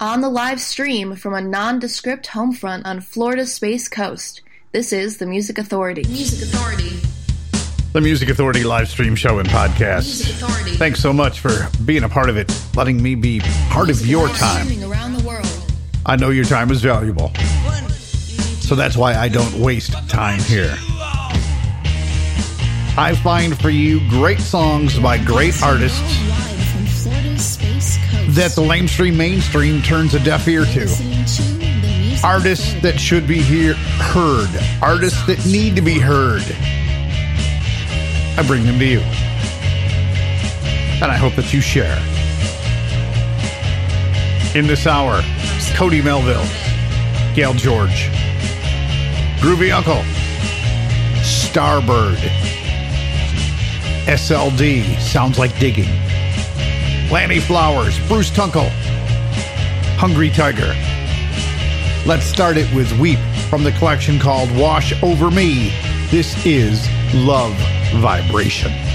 On the live stream from a nondescript homefront on Florida's Space Coast, this is the Music Authority. Music Authority. The Music Authority live stream show and podcast. Music Authority. Thanks so much for being a part of it, letting me be part of your time. Around the world. I know your time is valuable. So that's why I don't waste time here. I find for you great songs by great artists that the lamestream mainstream turns a deaf ear to. Listening to the Music Artists that should be hear- heard. Artists that need to be heard. I bring them to you. And I hope that you share. In this hour, Cody Melville, Gail George, Groovy Uncle, Starbird, SLD, sounds like digging, Lanny Flowers, Bruce Tunkel, Hungry Tiger. Let's start it with Weep from the collection called Wash Over Me. This is Love Vibration.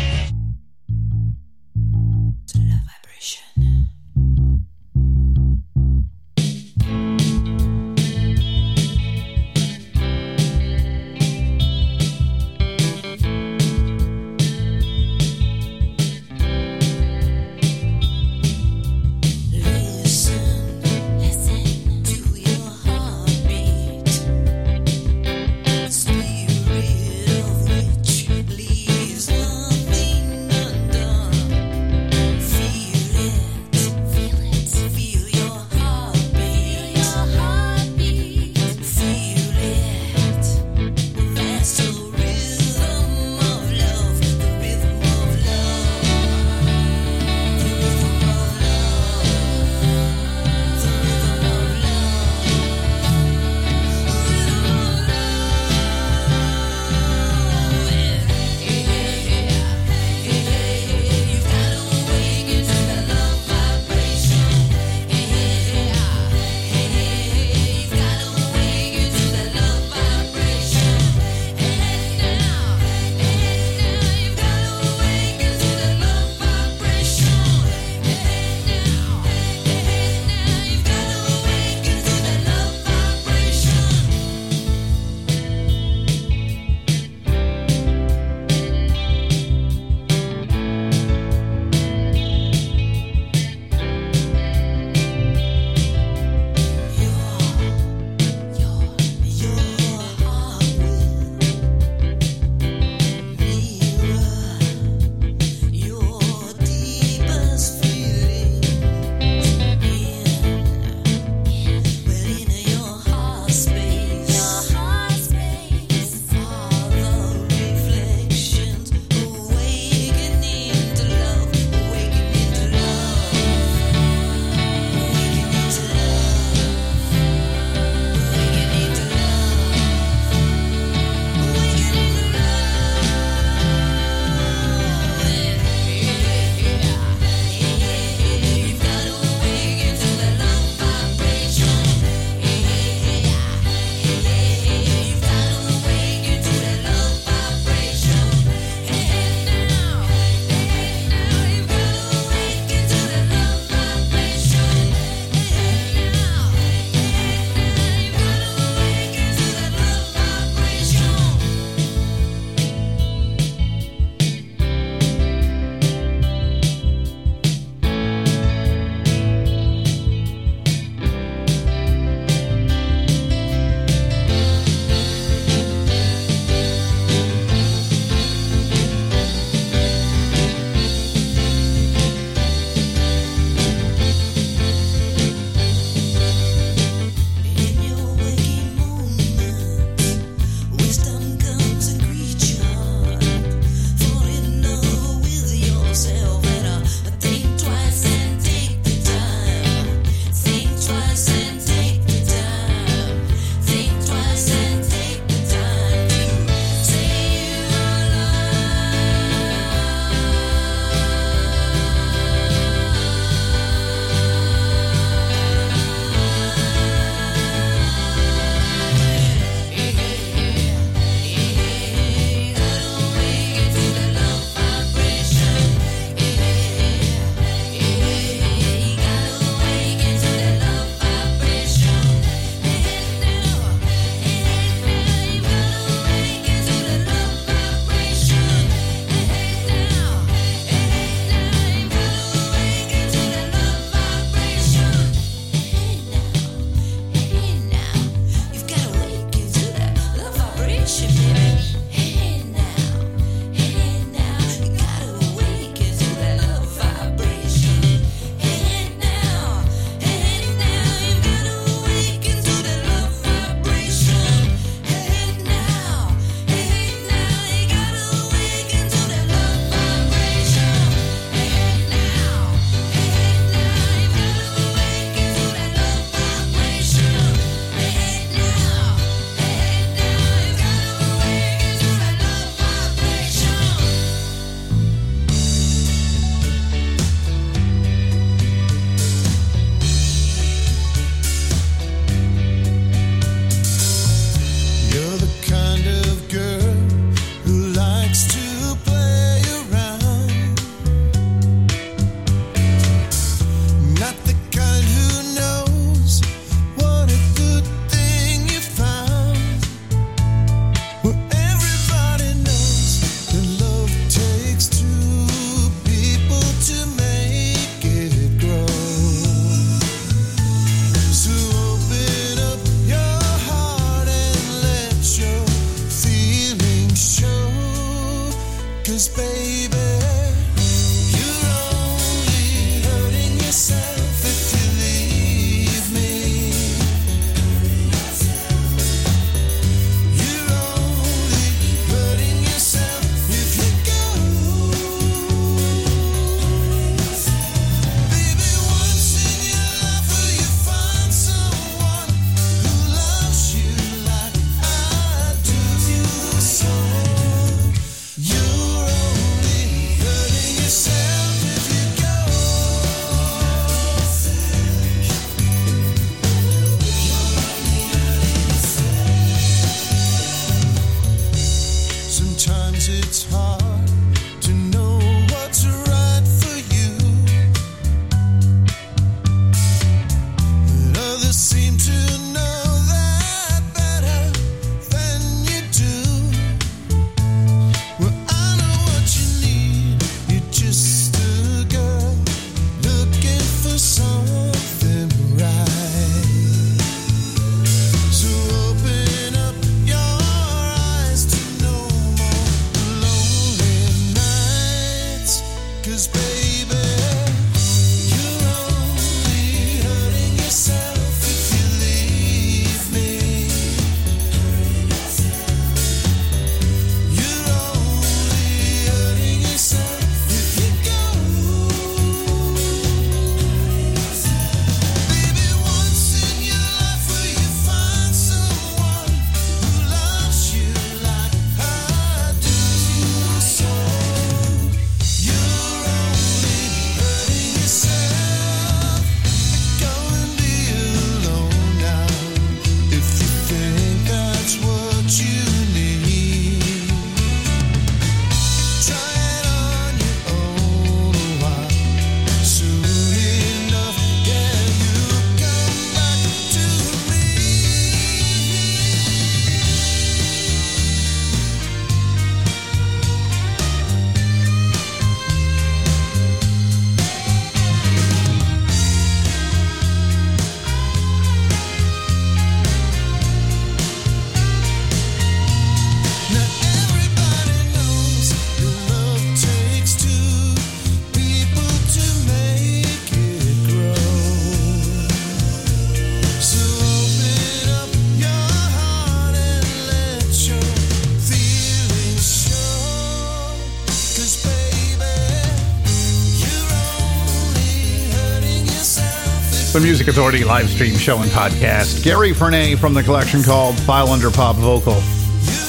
The Music Authority live stream show and podcast. Gary Frenay from the collection called File Under Pop Vocal.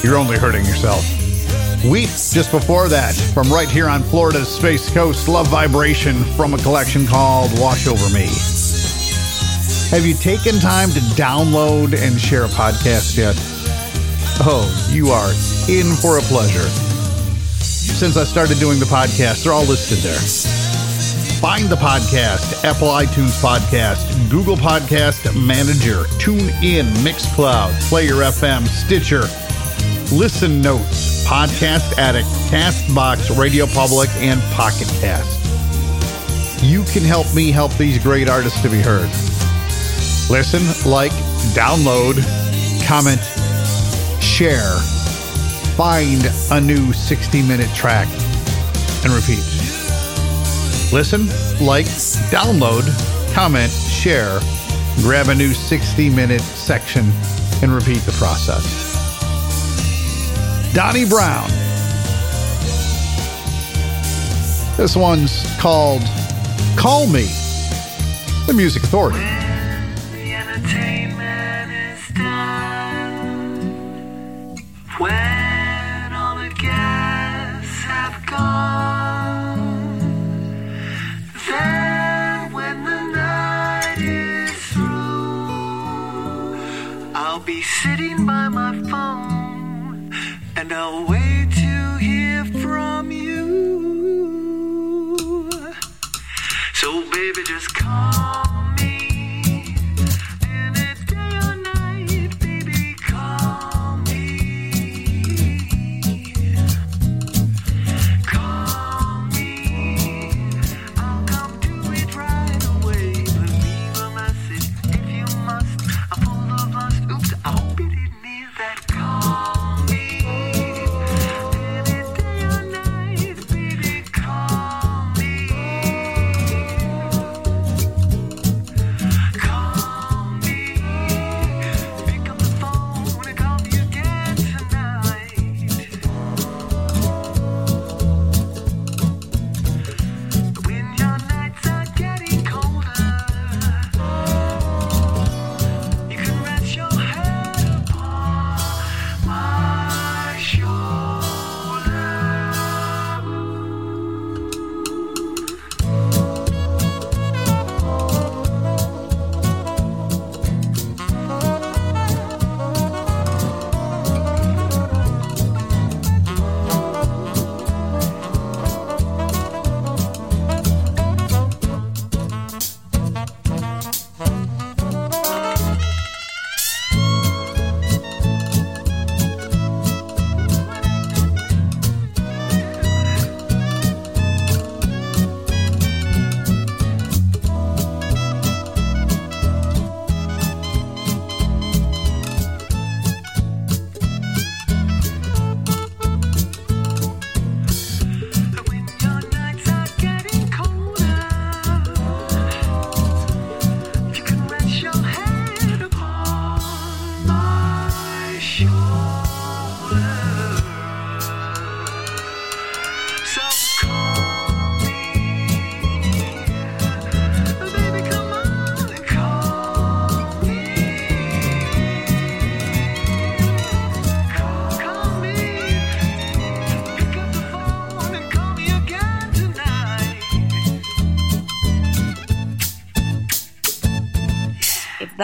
You're only hurting yourself. Weep just before that from right here on Florida's Space Coast. Love Vibration from a collection called Wash Over Me. Have you taken time to download and share a podcast yet? Oh, you are in for a pleasure. Since I started doing the podcast, they're all listed there. Find the podcast, Apple iTunes Podcast, Google Podcast Manager, TuneIn, Mixcloud, Player FM, Stitcher, Listen Notes, Podcast Addict, Castbox, Radio Public, and Pocket Cast. You can help me help these great artists to be heard. Listen, like, download, comment, share, find a new 60 minute track, and repeat. Listen, like, download, comment, share, grab a new 60 minute section, and repeat the process. Donnie Brown. This one's called Call Me, the Music Authority. I'll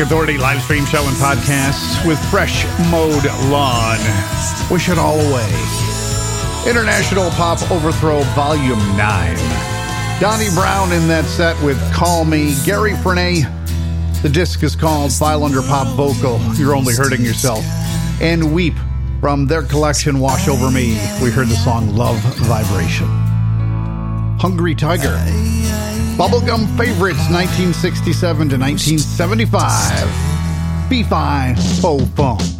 Authority live stream show and podcast with Fresh Mode Lawn. Wish it all away. International Pop Overthrow Volume 9. Donnie Brown in that set with Call Me. Gary Frenay. The disc is called File Under Pop Vocal. You're only hurting yourself. And Weep from their collection Wash Over Me. We heard the song Love Vibration. Hungry Tiger. Bubblegum Favorites 1967 to 1975. Be Fine, Faux Funk.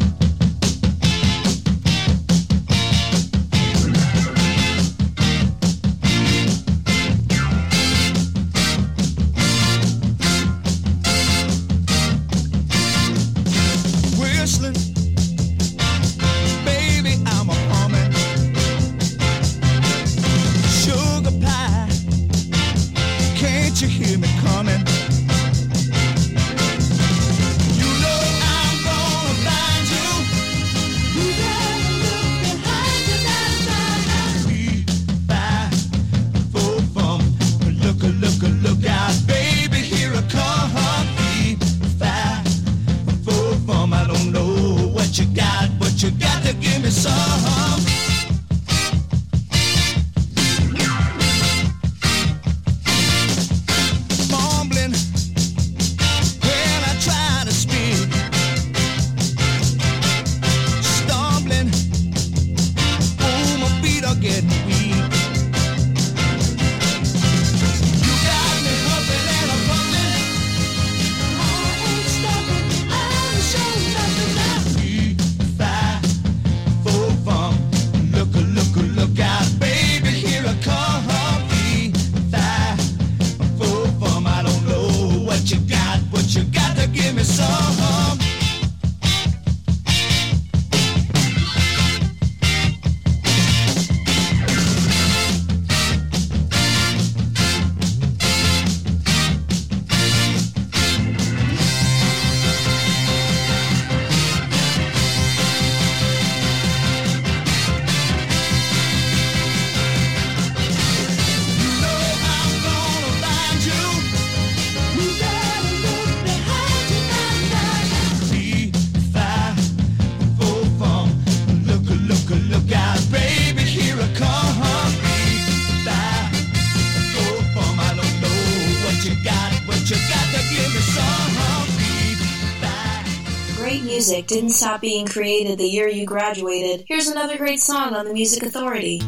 Didn't stop being created the year you graduated. Here's another great song on the Music Authority.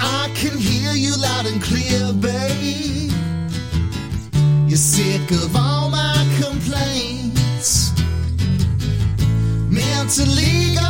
I can hear you loud and clear, babe. You're sick of all my complaints. Mentally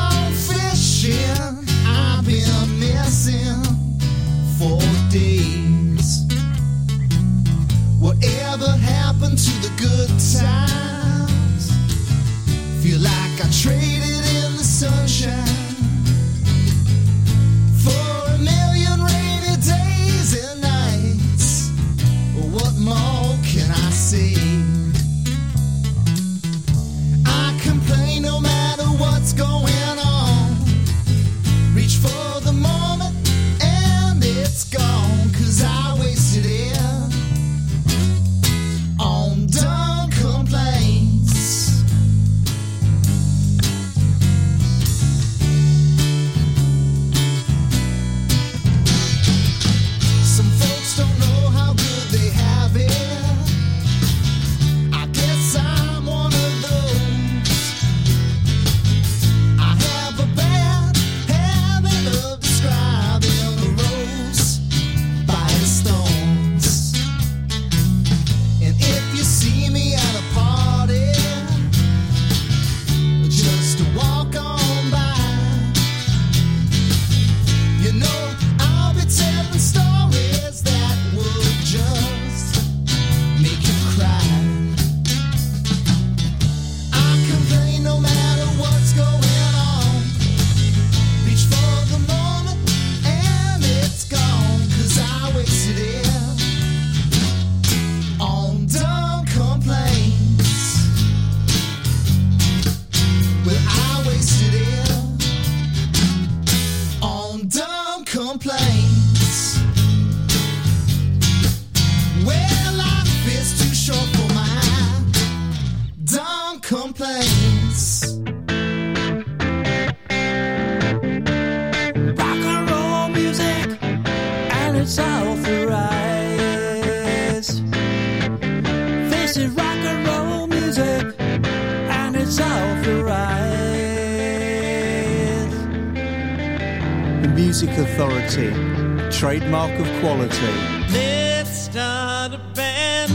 trademark of quality. Let's start a band.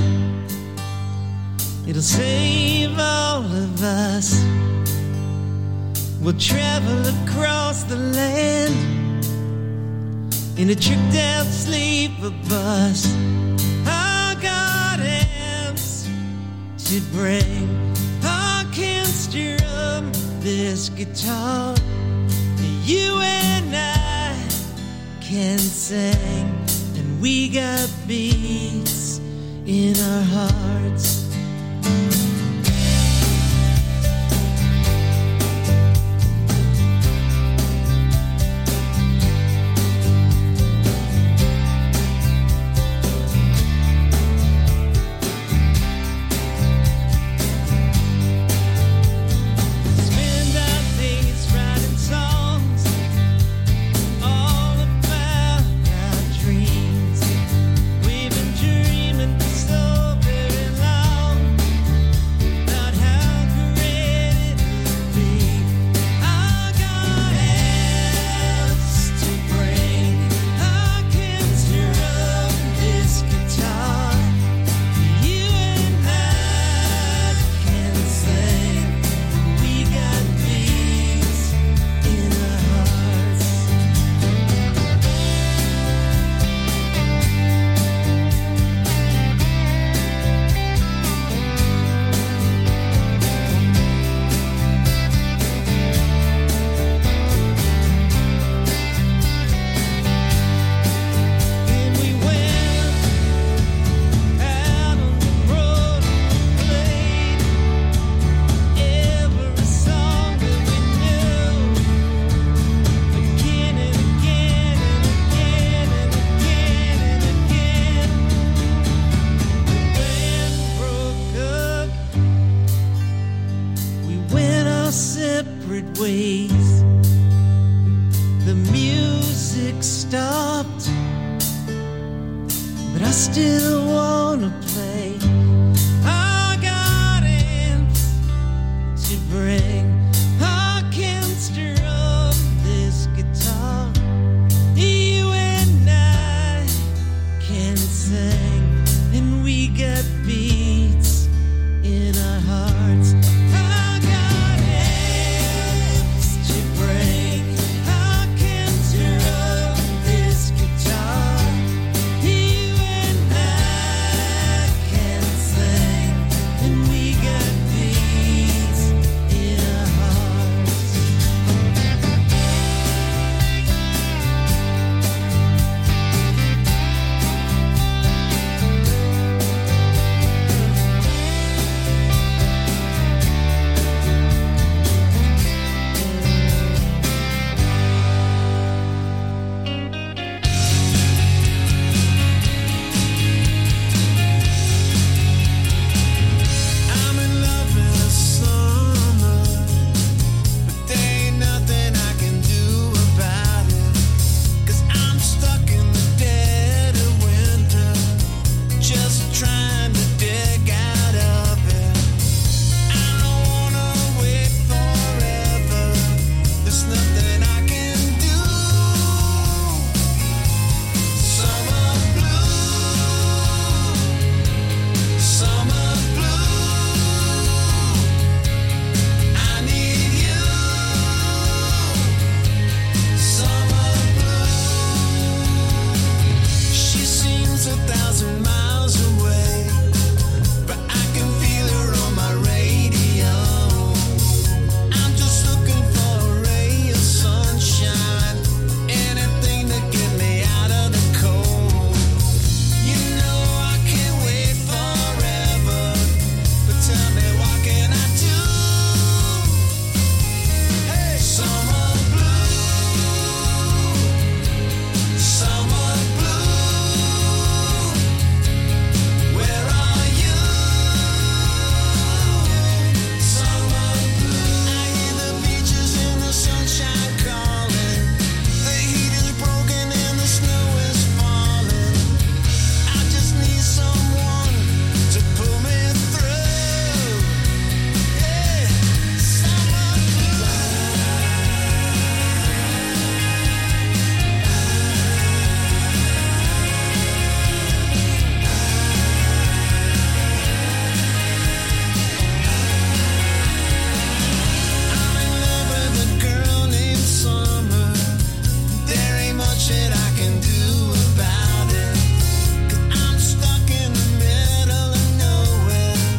It'll save all of us. We'll travel across the land in a tricked out sleeper bus. Our gardens should bring our up this guitar. You and I can sing, and we got beats in our hearts.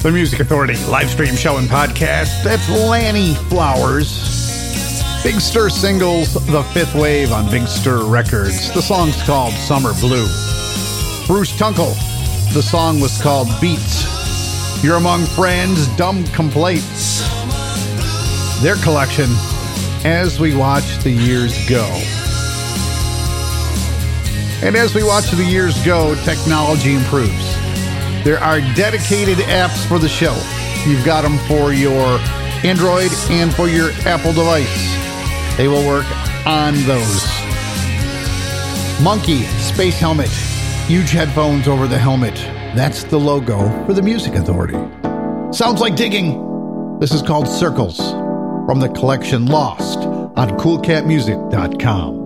The Music Authority live stream show and podcast. That's Lanny Flowers. Big Stir singles, The Fifth Wave on Big Stir Records. The song's called Summer Blue. Bruce Tunkel. The song was called Beats. You're Among Friends, Dumb Complaints. Their collection, As We Watch the Years Go. And as we watch the years go, technology improves. There are dedicated apps for the show. You've got them for your Android and for your Apple device. They will work on those. Monkey Space Helmet. Huge headphones over the helmet. That's the logo for the Music Authority. Sounds like digging. This is called Circles from the collection Lost on coolcatmusic.com.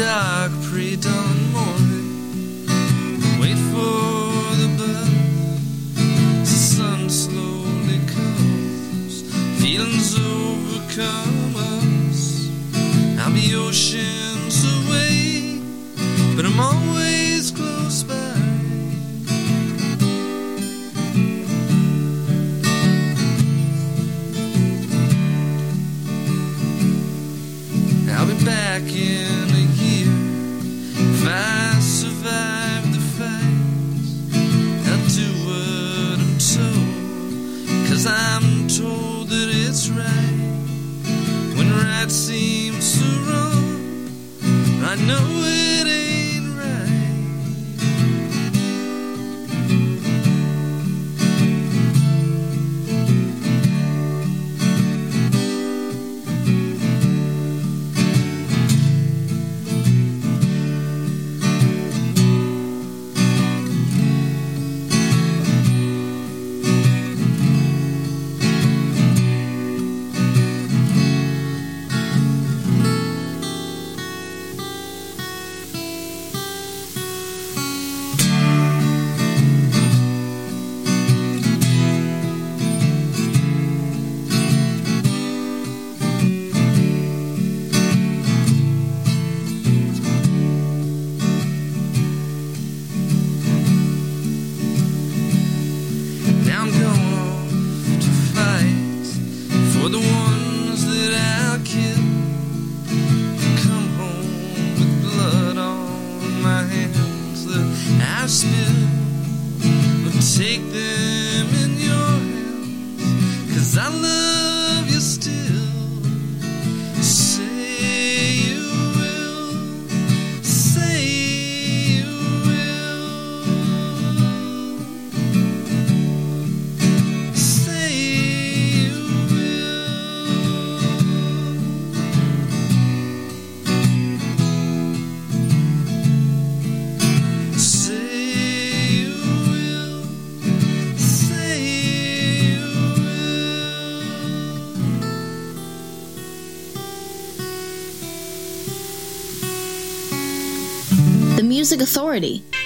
dark pre-dawn morning. Wait for the buzz. The sun slowly comes. Feelings overcome us. I'll be oceans away, but I'm always close by. I'll be back in Music Authority.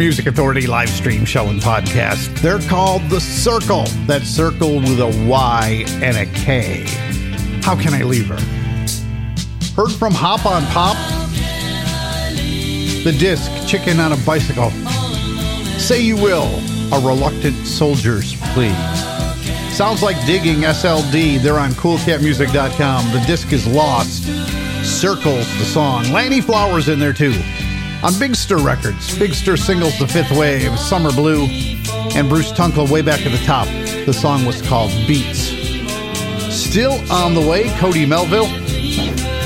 Music Authority live stream show and podcast. They're called The Cyrkle. That circle with a Y and a K. How can I leave her? Heard from Hop on Pop. The disc, Chicken on a Bicycle. Say You Will, A Reluctant Soldier's Plea. Sounds like digging SLD. They're on coolcatmusic.com. The disc is lost. Circles the song. Lannie Flowers in there too on Big Stir Records. Big Stir singles The Fifth Wave, Summer Blue, and Bruce Tunkel way back at the top. The song was called Beats. Still on the way, Cody Melville,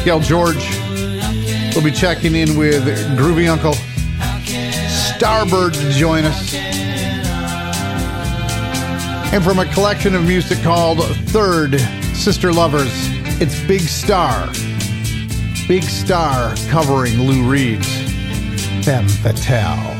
Gail George. We'll be checking in with Groovy Uncle, Starbyrd to join us. And from a collection of music called Third Sister Lovers, it's Big Star. Big Star covering Lou Reed's. FM The Tell.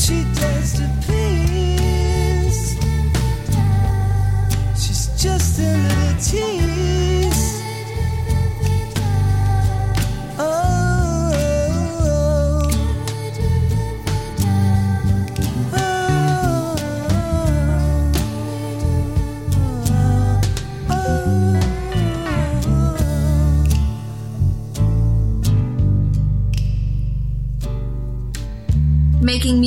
she. She's just a little teen.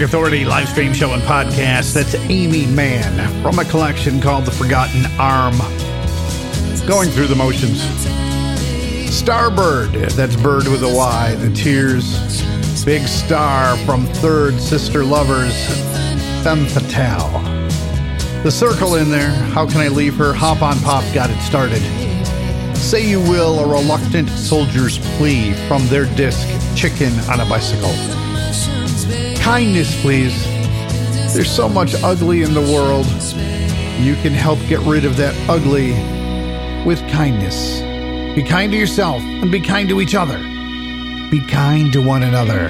Music Authority live stream show and podcast. That's Aimee Mann from a collection called The Forgotten Arm. Going through the motions. Starbyrd, that's Bird with a Y, The Tears. Big Star from Third Sister Lovers, Femme Fatale. The Cyrkle in there, How Can I Leave Her? Hop on Pop got it started. Say You Will, A Reluctant Soldier's Plea from their disc, Chicken on a Bicycle kindness, please. There's so much ugly in the world. You can help get rid of that ugly with kindness. Be kind to yourself and be kind to each other. Be kind to one another.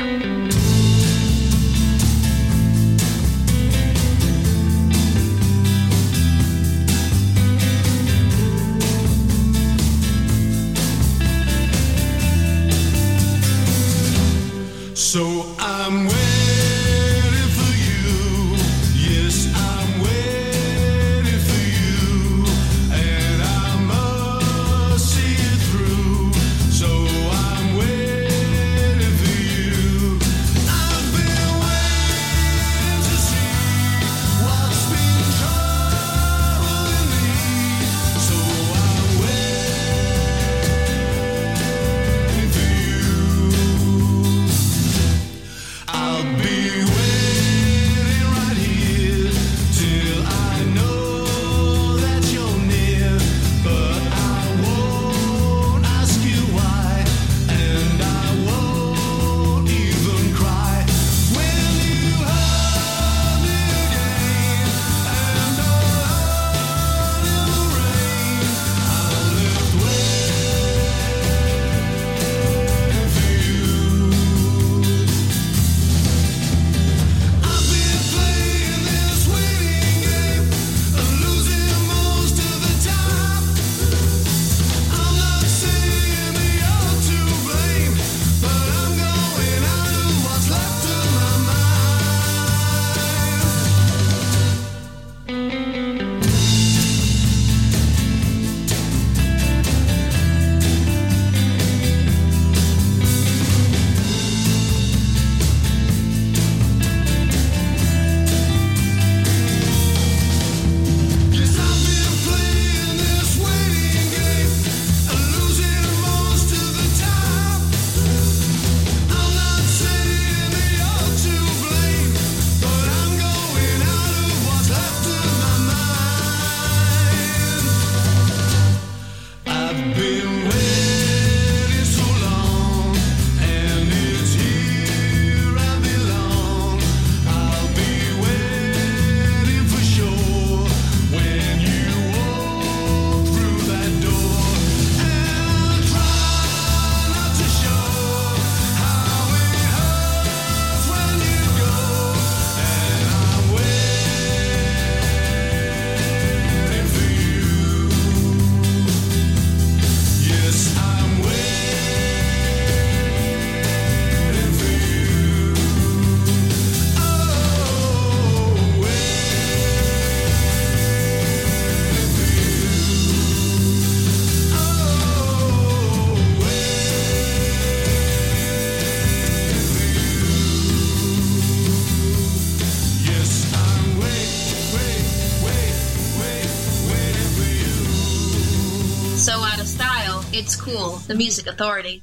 Music Authority.